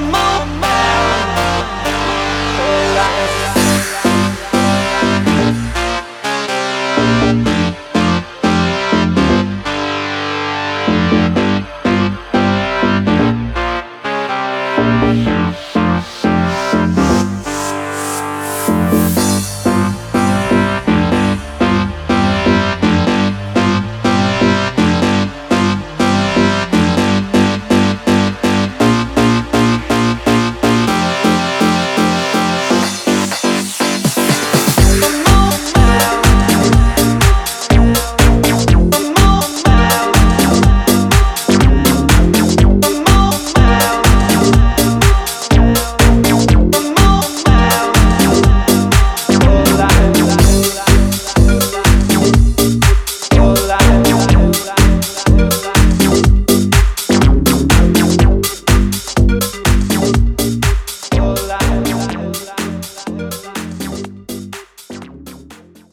more.